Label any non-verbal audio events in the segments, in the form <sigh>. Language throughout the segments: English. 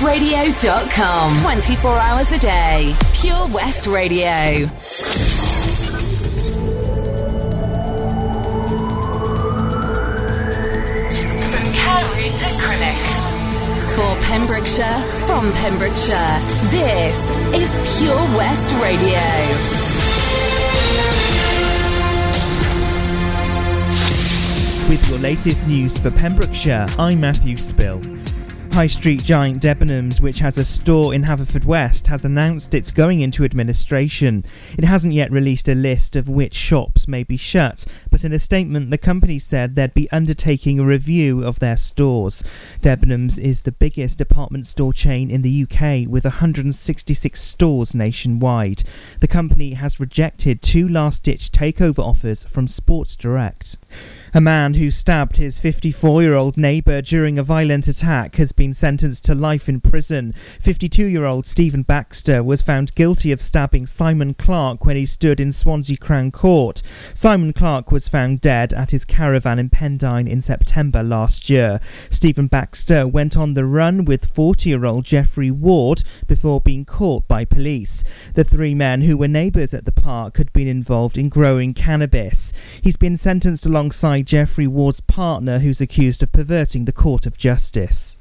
Purewestradio.com. 24 hours a day. Pure West Radio. From Carew to. For Pembrokeshire, from Pembrokeshire, this is Pure West Radio. With your latest news for Pembrokeshire, I'm Matthew Spill. High Street giant Debenhams, which has a store in Haverfordwest, has announced it's going into administration. It hasn't yet released a list of which shops may be shut, but in a statement, the company said they'd be undertaking a review of their stores. Debenhams is the biggest department store chain in the UK with 166 stores nationwide. The company has rejected two last ditch takeover offers from Sports Direct. A man who stabbed his 54 year old neighbour during a violent attack has been sentenced to life in prison. 52 year old Stephen Baxter was found guilty of stabbing Simon Clark when he stood in Swansea Crown Court. Simon Clark was found dead at his caravan in Pendine in September last year. Stephen Baxter went on the run with 40 year old Jeffrey Ward before being caught by police. The three men who were neighbours at the park had been involved in growing cannabis. He's been sentenced alongside Jeffrey Ward's partner, who's accused of perverting the court of justice.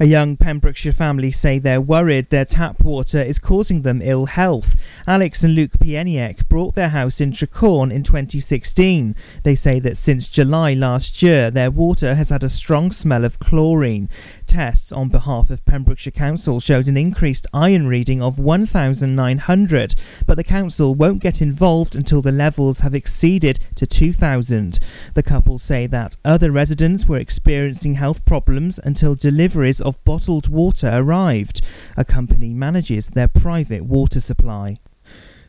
A young Pembrokeshire family say they're worried their tap water is causing them ill health. Alex and Luke Pieniek bought their house in Trecwn in 2016. They say that since July last year, their water has had a strong smell of chlorine. Tests on behalf of Pembrokeshire Council showed an increased iron reading of 1,900, but the council won't get involved until the levels have exceeded to 2,000. The couple say that other residents were experiencing health problems until deliveries of bottled water arrived. A company manages their private water supply.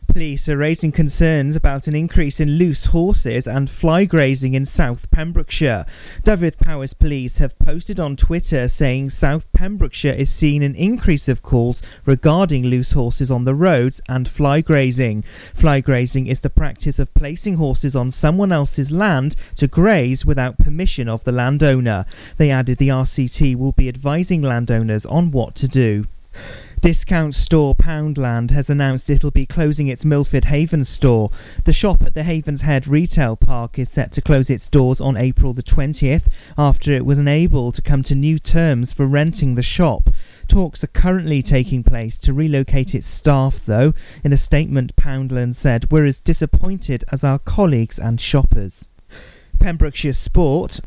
Police are raising concerns about an increase in loose horses and fly grazing in South Pembrokeshire. Dyfed-Powys Police have posted on Twitter saying South Pembrokeshire is seeing an increase of calls regarding loose horses on the roads and fly grazing. Fly grazing is the practice of placing horses on someone else's land to graze without permission of the landowner. They added the RCT will be advising landowners on what to do. Discount store Poundland has announced it'll be closing its Milford Haven store. The shop at the Havens Head Retail Park is set to close its doors on April the 20th after it was unable to come to new terms for renting the shop. Talks are currently taking place to relocate its staff, though. In a statement, Poundland said, We're as disappointed as our colleagues and shoppers. Pembrokeshire Sport.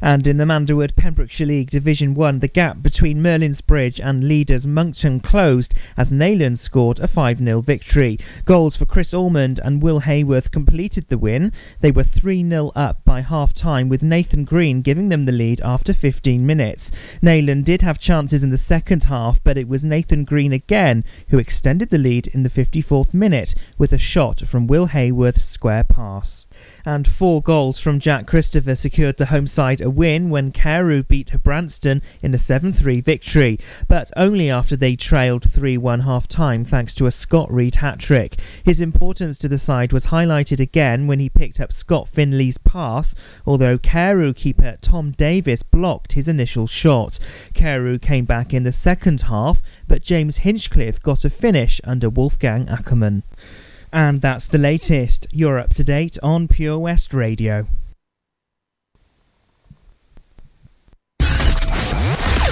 And in the Manderwood Pembrokeshire League Division 1, the gap between Merlin's Bridge and leaders Monkton closed as Neyland scored a 5 0 victory. Goals for Chris Ormond and Will Hayworth completed the win. They were 3 0 up by half time, with Nathan Green giving them the lead after 15 minutes. Neyland did have chances in the second half, but it was Nathan Green again who extended the lead in the 54th minute with a shot from Will Hayworth's square pass and four goals from Jack Christopher secured the home side a win when Carew beat Branston in a 7 3 victory, but only after they trailed 3 1 half time thanks to a Scott Reed hat trick. His importance to the side was highlighted again when he picked up Scott Finley's pass, although Carew keeper Tom Davis blocked his initial shot. Carew came back in the second half, but James Hinchcliffe got a finish under Wolfgang Ackermann. And that's the latest. You're up to date on Pure West Radio.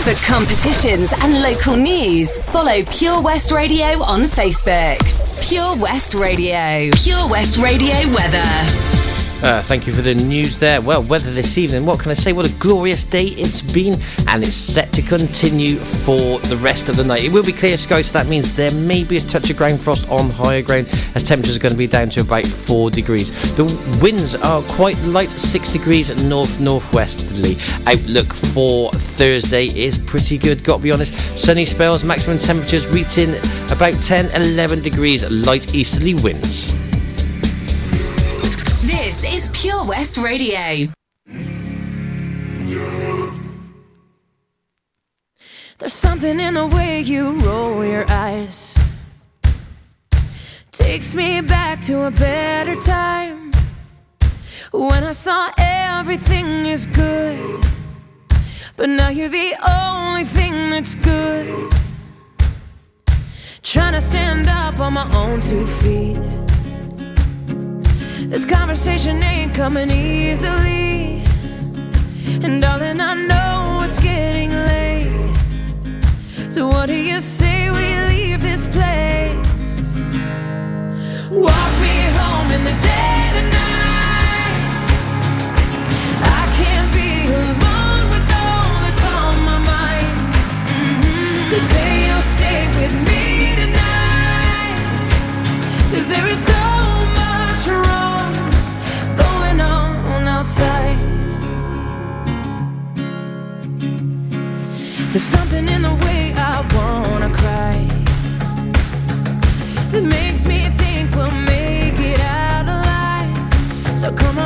For competitions and local news, follow Pure West Radio on Facebook. Pure West Radio. Pure West Radio weather. Uh, thank you for the news there. Well, weather this evening, what can I say? What a glorious day it's been, and it's set to continue for the rest of the night. It will be clear skies, so that means there may be a touch of ground frost on higher ground, as temperatures are going to be down to about 4 degrees. The winds are quite light, 6 degrees north northwesterly. Outlook for Thursday is pretty good, got to be honest. Sunny spells, maximum temperatures reaching about 10 11 degrees, light easterly winds. This is Pure West Radio. There's something in the way you roll your eyes. Takes me back to a better time. When I saw everything is good. But now you're the only thing that's good. Trying to stand up on my own two feet. This conversation ain't coming easily. And darling, I know it's getting late. So what do you say we leave this place? Walk There's something in the way I wanna cry that makes me think we'll make it out alive. So come on.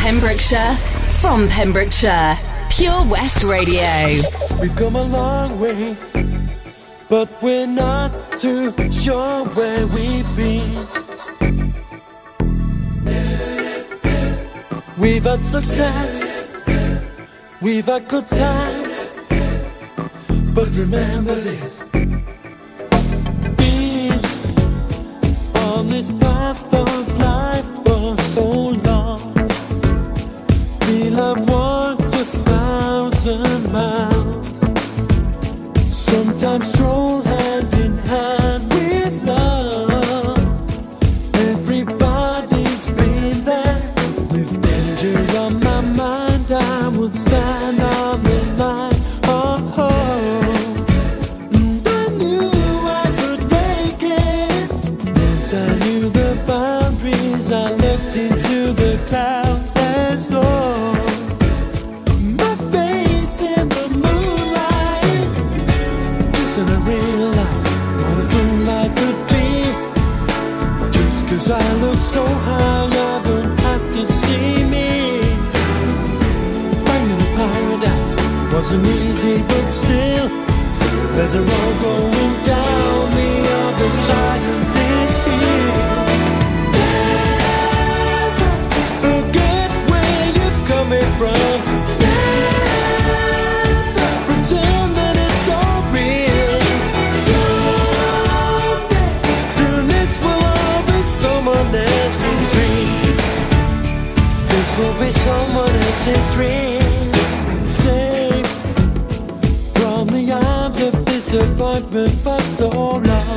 Pembrokeshire, from Pembrokeshire, Pure West Radio. We've come a long way, but we're not too sure where we've been. We've had success, we've had good times, but remember this. Being on this path of life. feel I've walked a thousand miles, sometimes strong. so high I don't have to see me. Finding paradise wasn't easy, but still, there's a road going. disappointment for so long.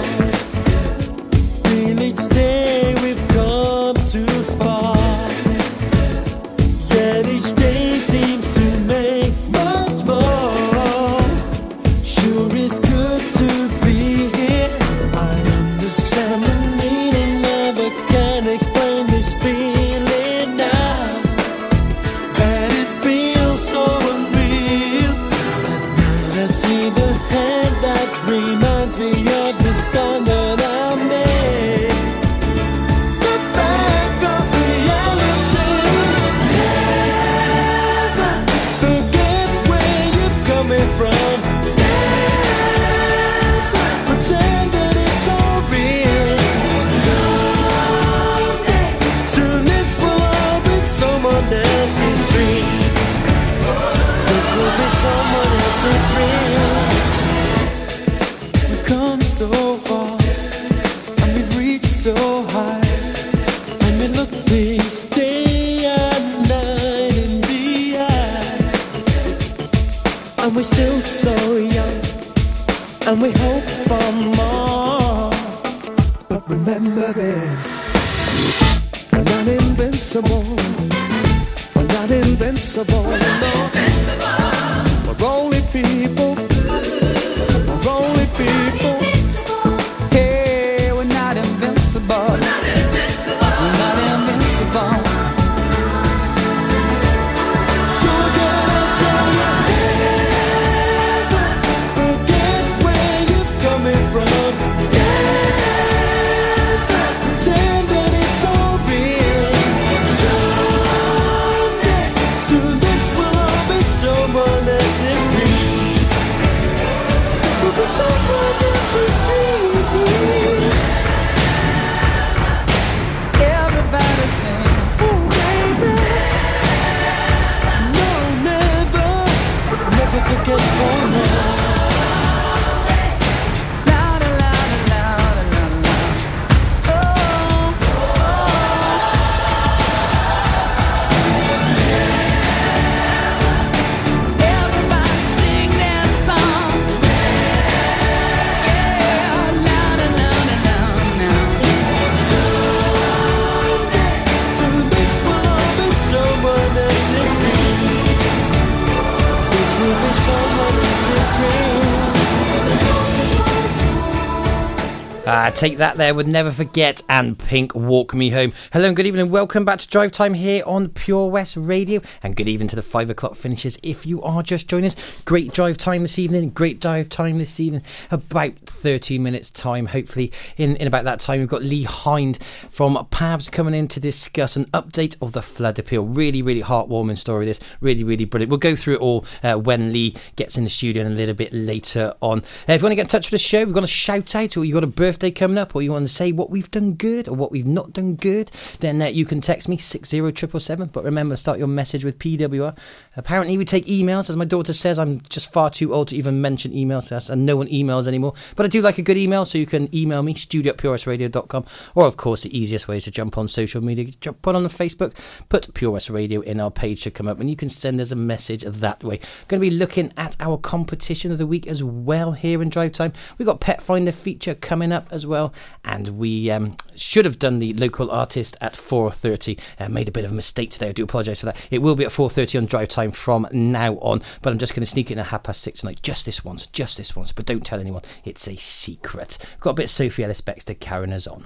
We're still so young, and we hope for more. But remember this we're not invincible. We're not invincible. no. We're only people. We're only people. Uh, take that there. With Never Forget and Pink Walk Me Home. Hello and good evening. Welcome back to Drive Time here on Pure West Radio. And good evening to the five o'clock finishes. If you are just joining us, great drive time this evening. Great drive time this evening. About 30 minutes time, hopefully. In, in about that time, we've got Lee Hind from PAVS coming in to discuss an update of the flood appeal. Really, really heartwarming story, this. Really, really brilliant. We'll go through it all uh, when Lee gets in the studio a little bit later on. Uh, if you want to get in touch with the show, we've got a shout out, or you've got a birthday coming up, or you want to say what we've done good or what we've not done good, then uh, you can text me 60777. But remember, start your message with PWR. Apparently, we take emails. As my daughter says, I'm just far too old to even mention emails, to us, and no one emails anymore. But I do like a good email, so you can email me, studio or of course, the easiest way is to jump on social media. Jump put on the Facebook, put Pure West Radio in our page to come up, and you can send us a message that way. Going to be looking at our competition of the week as well here in Drive Time. We've got Pet Finder feature coming up as well, and we um, should have done the local artist at 4.30. Uh, made a bit of a mistake today. I do apologise for that. It will be at 4.30 on Drive Time from now on, but I'm just going to sneak in at half past six tonight. Just this once, just this once, but don't tell anyone. It's a secret. Got a bit of Sophie Ellis Bextor carrying us on.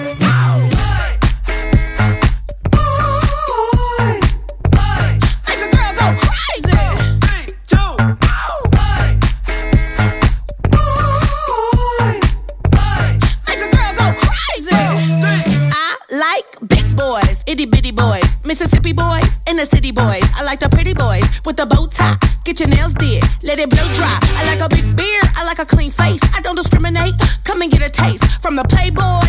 like big boys, itty bitty boys, Mississippi boys, and the city boys. I like the pretty boys with the bow tie. Get your nails did, let it blow dry. I like a big beard, I like a clean face. I don't discriminate. Come and get a taste from the playboys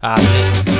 Ah,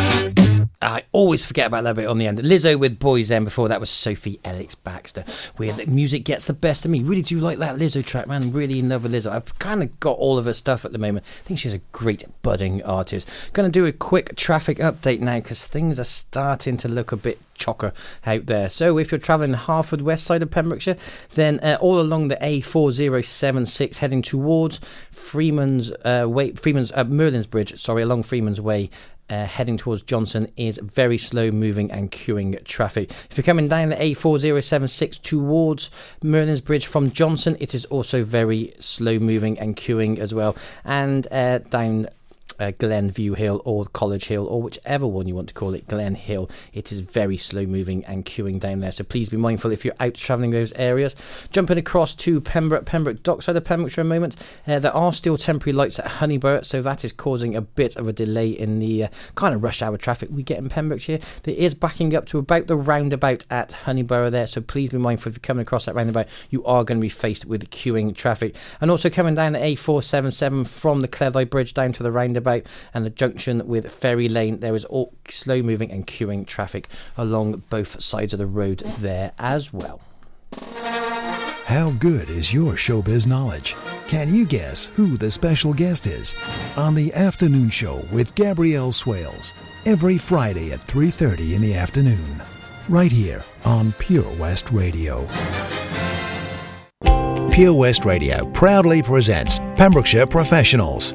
I always forget about that bit on the end. Lizzo with Boys End. Before that was Sophie Ellis Bextor with Music Gets the Best of Me. Really do like that Lizzo track, man. Really in love with Lizzo. I've kind of got all of her stuff at the moment. I think she's a great budding artist. Going to do a quick traffic update now because things are starting to look a bit chocker out there. So if you're travelling the Harford west side of Pembrokeshire, then uh, all along the A4076 heading towards Freeman's uh, Way, Freeman's uh, Merlin's Bridge, sorry, along Freeman's Way. Uh, heading towards Johnston is very slow moving and queuing traffic. If you're coming down the A4076 towards Merlin's Bridge from Johnston, it is also very slow moving and queuing as well. And uh, down uh, Glenview Hill or College Hill or whichever one you want to call it, Glen Hill. It is very slow moving and queuing down there. So please be mindful if you're out travelling those areas. Jumping across to Pembroke, Pembroke Dockside of Pembrokeshire a moment. Uh, there are still temporary lights at Honeyborough, so that is causing a bit of a delay in the uh, kind of rush hour traffic we get in Pembrokeshire. There is backing up to about the roundabout at Honeyborough there, so please be mindful if you're coming across that roundabout, you are going to be faced with queuing traffic. And also coming down the A477 from the Cleddau Bridge down to the roundabout and the junction with Ferry Lane, there is all slow moving and queuing traffic along both sides of the road there as well. How good is your showbiz knowledge? Can you guess who the special guest is? On the afternoon show with Gabrielle Swales, every Friday at 3:30 in the afternoon, right here on Pure West Radio. Pure West Radio proudly presents Pembrokeshire Professionals.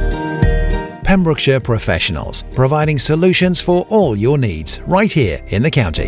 Pembrokeshire Professionals, providing solutions for all your needs right here in the county.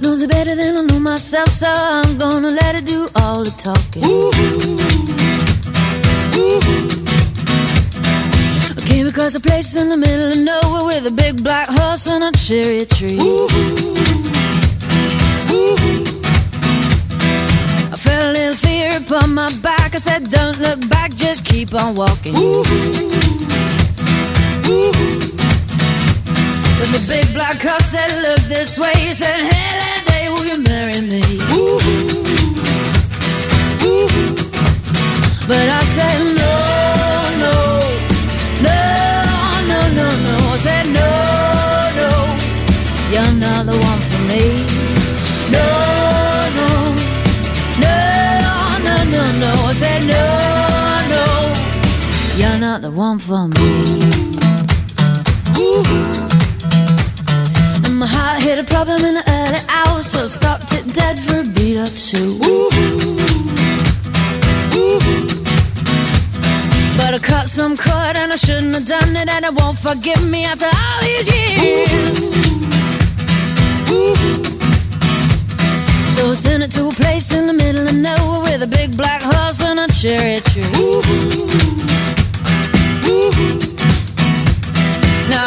knows it better than I know myself, so I'm gonna let it do all the talking. I came across a place in the middle of nowhere with a big black horse and a cherry tree. I felt a little fear upon my back. I said, Don't look back, just keep on walking. But the big black horse said, Look this way. He said, Hey, lady, will you marry me? Ooh, ooh, But I said, No, no, no, no, no, no. I said, No, no, you're not the one for me. No, no, no, no, no, no. I said, No, no, you're not the one for me. Heart hit a problem in the early hours, so I stopped it dead for a beat or two. But I cut some cord and I shouldn't have done it, and it won't forgive me after all these years. So I sent it to a place in the middle of nowhere with a big black horse and a cherry tree.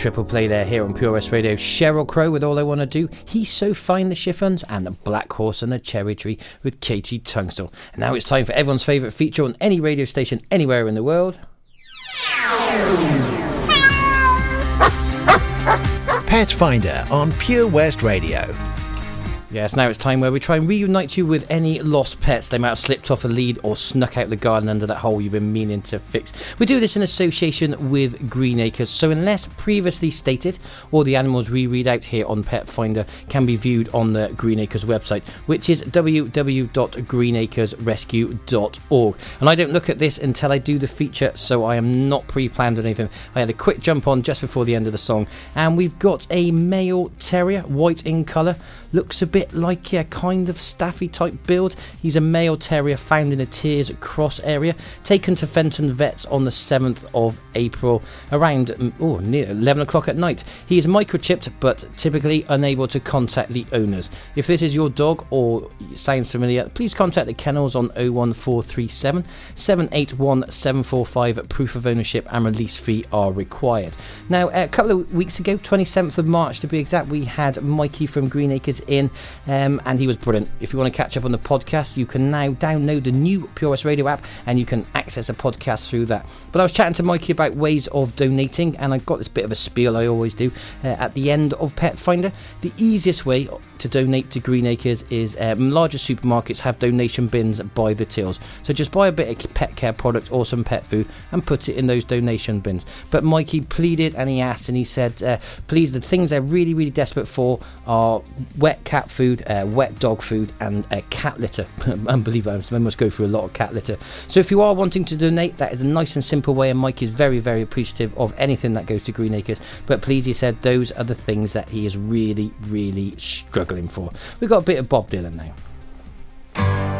triple play there here on Pure West Radio. Sheryl Crow with All I Want to Do, He's So Fine, The Chiffons, and The Black Horse and the Cherry Tree with KT Tunstall. And now it's time for everyone's favourite feature on any radio station anywhere in the world. Pet Finder on Pure West Radio. Yes, now it's time where we try and reunite you with any lost pets. They might have slipped off a lead or snuck out the garden under that hole you've been meaning to fix. We do this in association with Green Acres, so unless previously stated, all the animals we read out here on Pet Finder can be viewed on the Green Acres website, which is www.greenacresrescue.org. And I don't look at this until I do the feature, so I am not pre planned or anything. I had a quick jump on just before the end of the song, and we've got a male terrier, white in colour. Looks a bit like a kind of staffy type build. He's a male terrier found in a Tiers Cross area, taken to Fenton Vets on the 7th of April around mm, oh, near 11 o'clock at night. He is microchipped but typically unable to contact the owners. If this is your dog or sounds familiar, please contact the kennels on 01437 781 745. Proof of ownership and release fee are required. Now, a couple of weeks ago, 27th of March to be exact, we had Mikey from Green Acres in um, and he was brilliant. If you want to catch up on the podcast, you can now download the new Pure Radio app and you can access a podcast through that. But I was chatting to Mikey about ways of donating, and I got this bit of a spiel I always do uh, at the end of Pet Finder. The easiest way to donate to Green Acres is um, larger supermarkets have donation bins by the tills. So just buy a bit of pet care product or some pet food and put it in those donation bins. But Mikey pleaded and he asked and he said, uh, please, the things they're really, really desperate for are wet cat food, uh, wet dog food, and uh, cat litter. <laughs> Unbelievable. They must go through a lot of cat litter. So if you are wanting to donate, that is a nice and simple way. And Mike is very, very appreciative of anything that goes to Green Acres. But please, he said, those are the things that he is really, really struggling for. We've got a bit of Bob Dylan now.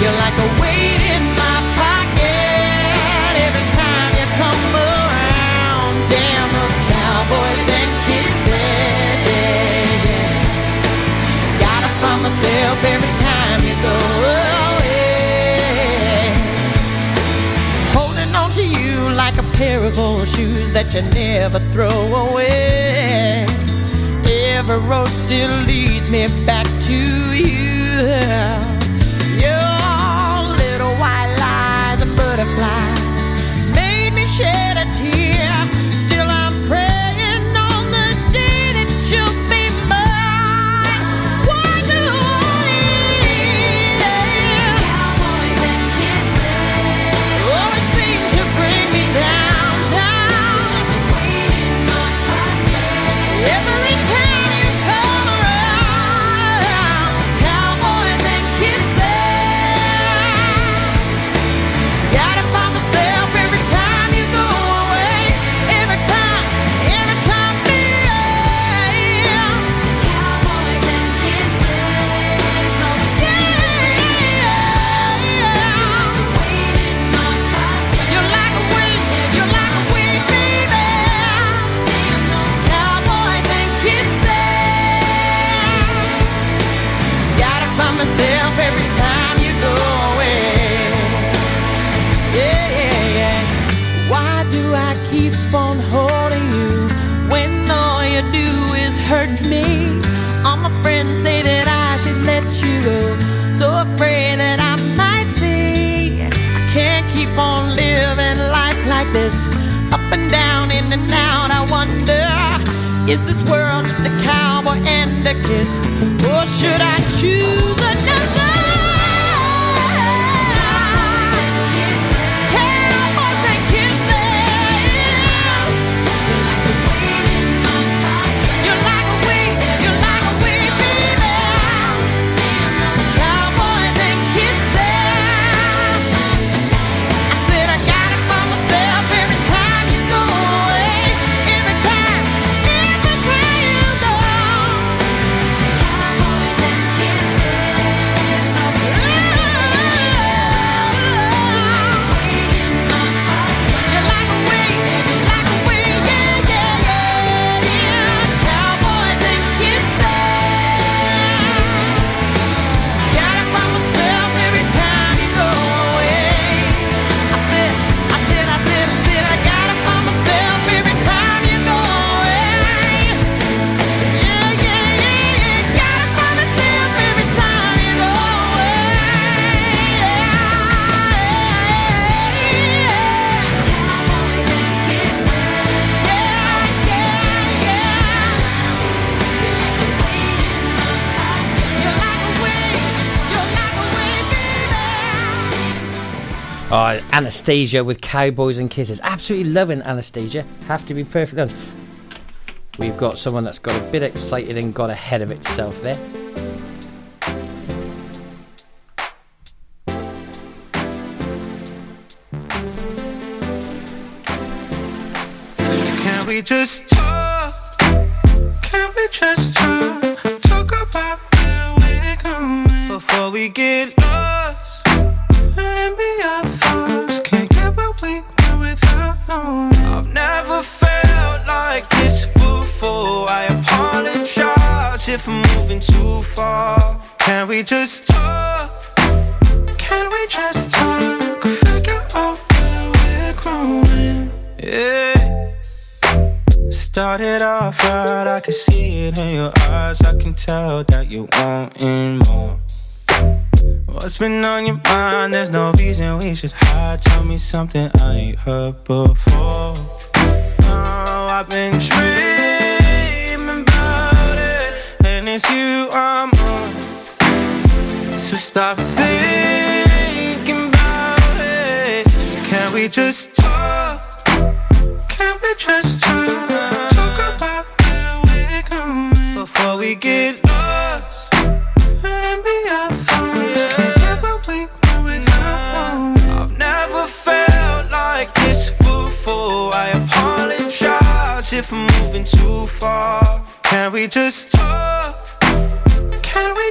You're like a weight in my pocket every time you come around. Damn those cowboys and kisses. Yeah, yeah. Gotta find myself every time you go away. Holding on to you like a pair of old shoes that you never throw away. Every road still leads me back to you. Made Anastacia with Cowboys and Kisses. Absolutely loving Anastacia. Have to be perfectly honest. We've got someone that's got a bit excited and got ahead of itself there. Can we just talk? Can we just talk? Talk about where we're going before we get lost. Far. Can we just talk? Can we just talk? Figure out where we're growing. Yeah. Started off right, I can see it in your eyes. I can tell that you wanting more. What's been on your mind? There's no reason we should hide. Tell me something I ain't heard before. Oh, I've been dreaming it's you I'm on. So stop thinking about it. Can we just talk? Can we just talk? Talk about where we're going before we get lost. Let me our thoughts. Can't get what we want without knowing. I've never felt like this before. I apologize if I'm moving too far. Can we just talk?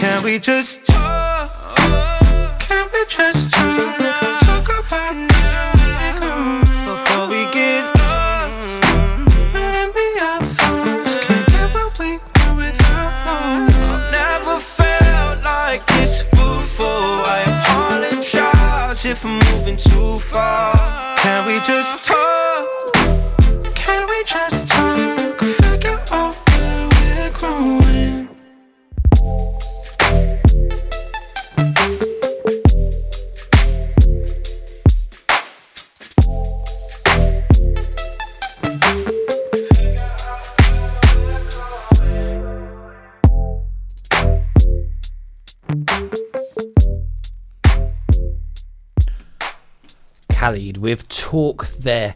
Can we just talk? Can we just talk? Talk about Khalid with talk there.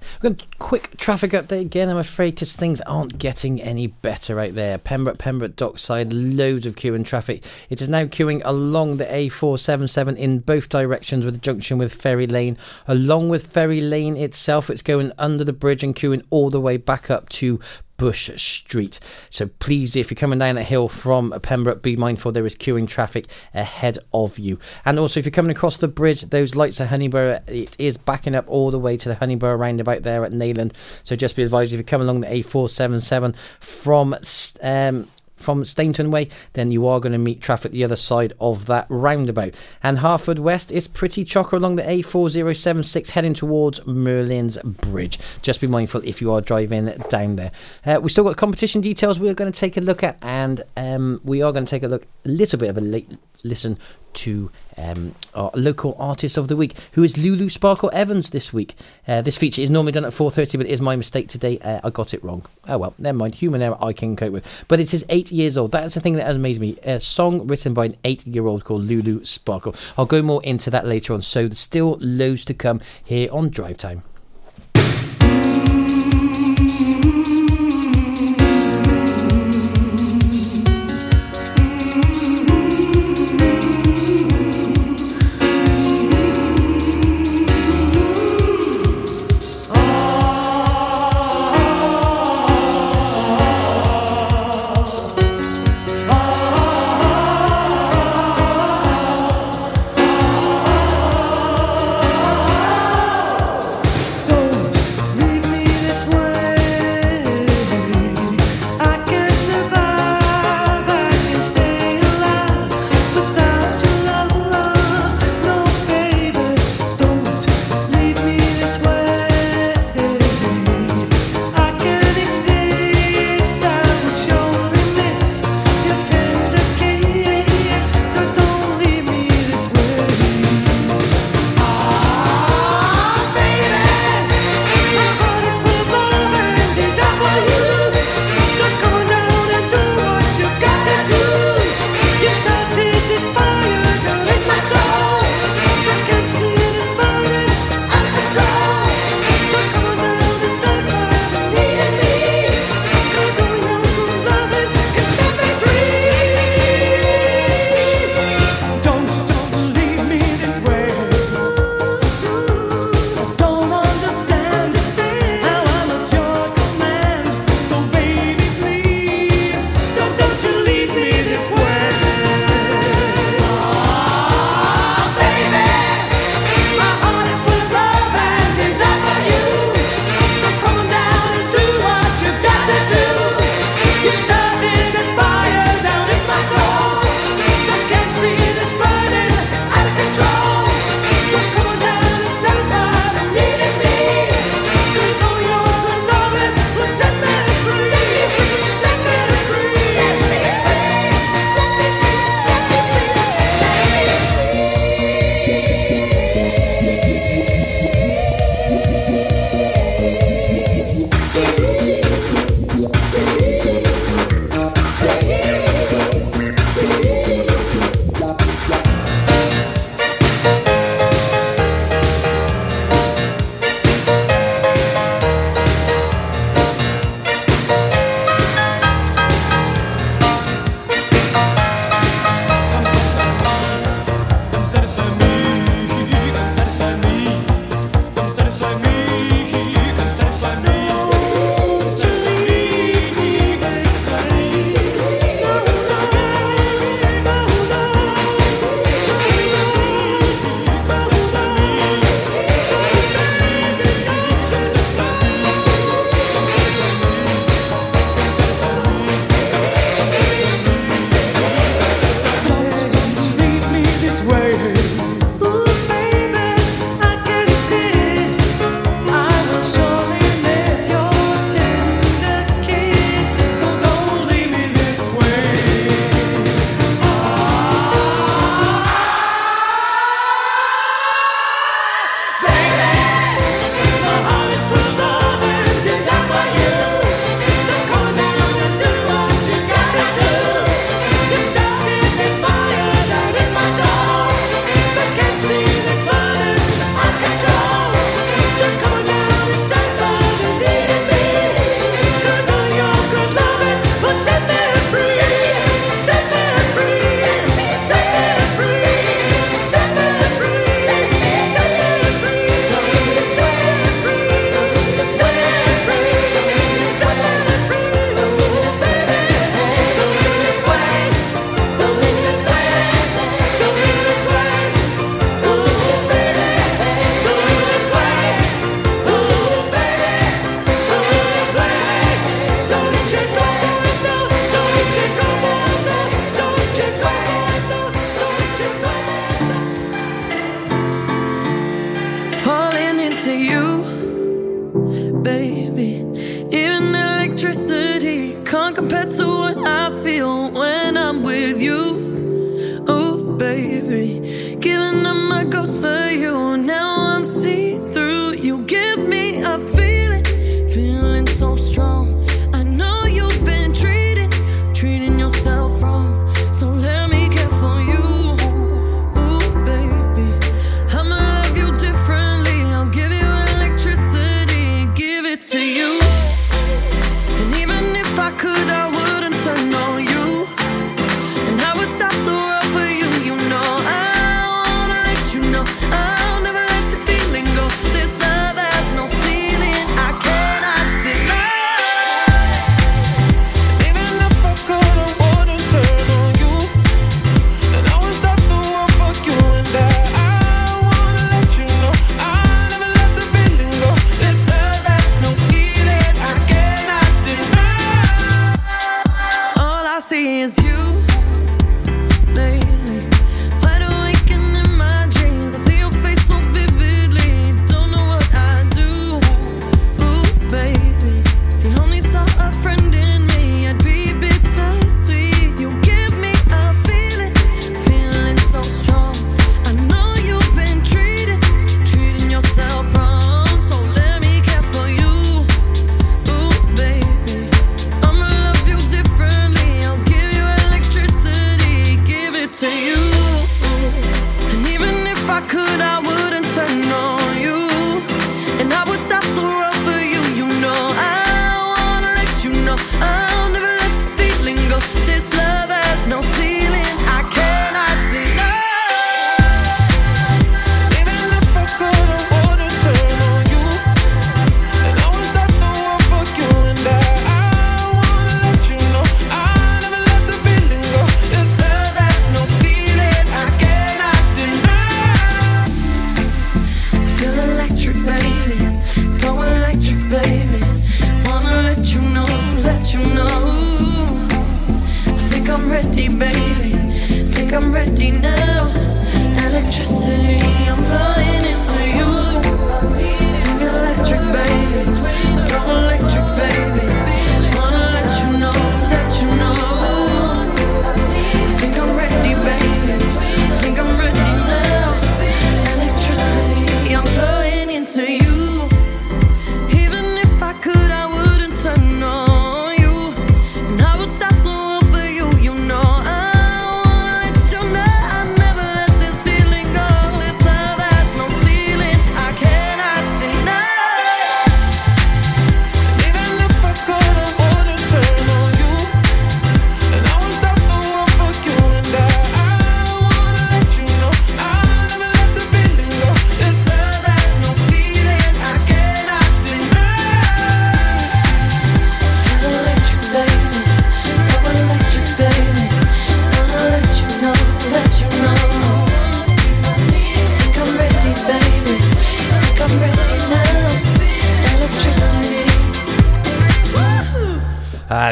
Quick traffic update again, I'm afraid, because things aren't getting any better out there. Pembroke, Pembroke Dockside, loads of queuing traffic. It is now queuing along the A477 in both directions with a junction with Ferry Lane. Along with Ferry Lane itself, it's going under the bridge and queuing all the way back up to Bush Street. So please, if you're coming down that hill from Pembroke, be mindful there is queuing traffic ahead of you. And also, if you're coming across the bridge, those lights at Honeyborough, it is backing up all the way to the Honeyborough roundabout there at Neyland. So just be advised if you come along the A477 from um, from Stainton Way, then you are going to meet traffic the other side of that roundabout. And Haverfordwest is pretty chocker along the A4076 heading towards Merlin's Bridge. Just be mindful if you are driving down there. Uh, we've still got competition details we're going to take a look at, and um, we are going to take a look, a little bit of a late listen to um, our local artist of the week, who is Lulu Sparkle Evans this week. Uh, this feature is normally done at 4.30, but it is my mistake today. Uh, I got it wrong. Oh well, never mind. Human error I can cope with. But it is eight years old. That's the thing that amazed me. A song written by an eight-year-old called Lulu Sparkle. I'll go more into that later on. So there's still loads to come here on Drive Time.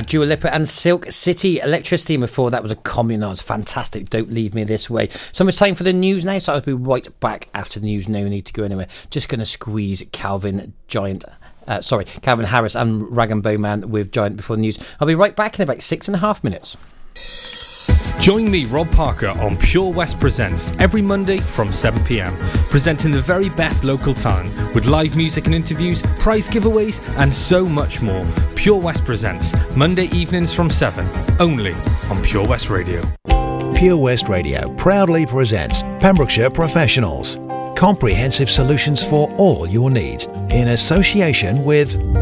had Dua Lipa and Silk City Electricity before. That was a commune. That was fantastic. Don't leave me this way. So much time for the news now. So I'll be right back after the news. No need to go anywhere. Just going to squeeze Calvin Giant. Uh, sorry, Calvin Harris and Rag'n'Bone Man with Giant before the news. I'll be right back in about six and a half minutes. Join me, Rob Parker, on Pure West Presents every Monday from 7 pm, presenting the very best local talent with live music and interviews, prize giveaways, and so much more. Pure West Presents, Monday evenings from 7, only on Pure West Radio. Pure West Radio proudly presents Pembrokeshire Professionals, comprehensive solutions for all your needs in association with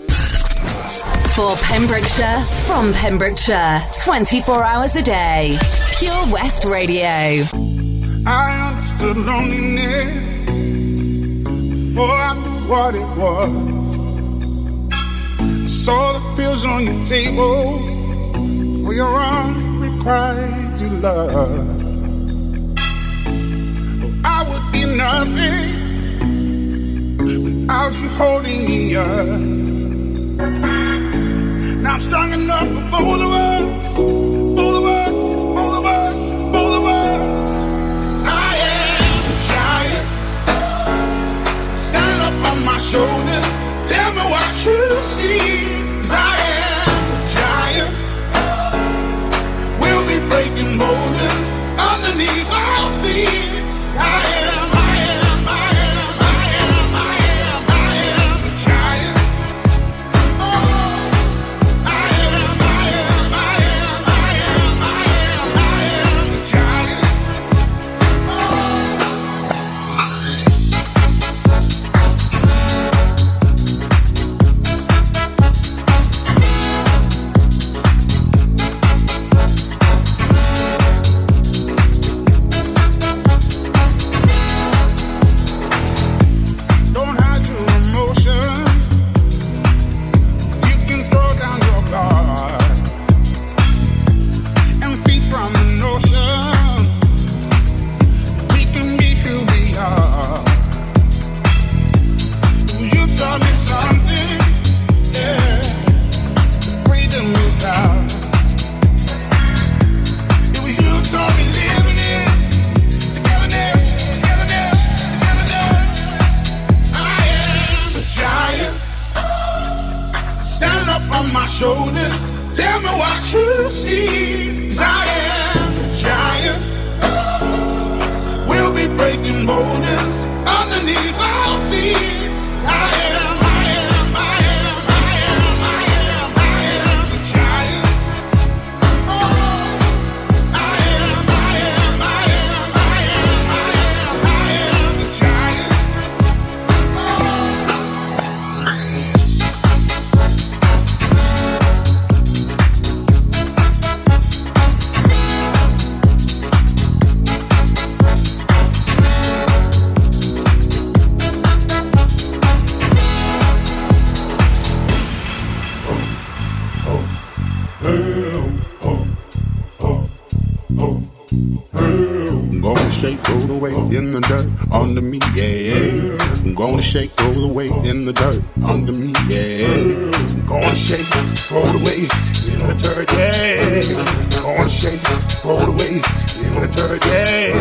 For Pembrokeshire, from Pembrokeshire, 24 hours a day. Pure West Radio. I understood loneliness before I knew what it was. Saw the pills on your table for your unrequited love. Oh, I would be nothing without you holding me up. Now I'm strong enough for both of us, both of us, both of us, both of us. Under me, yeah. I'm gonna shake, roll the weight in the dirt under me, yeah. I'm gonna shake, throw the weight in the dirt, yeah. I'm gonna shake, throw the weight in the dirt, yeah.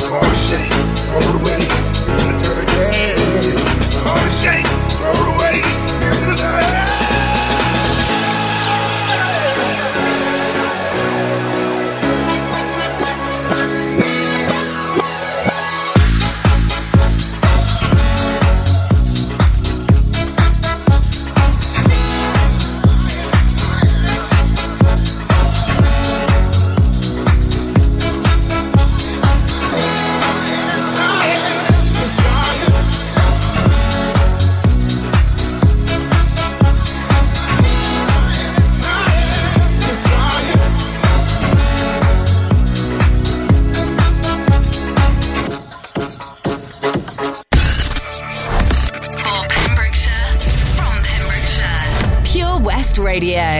I'm gonna shake, throw the weight in the dirt, yeah. I'm gonna shake, throw the weight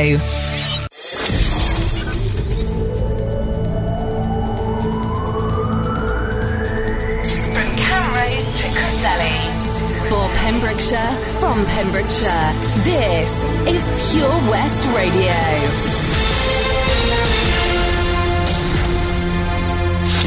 Radio.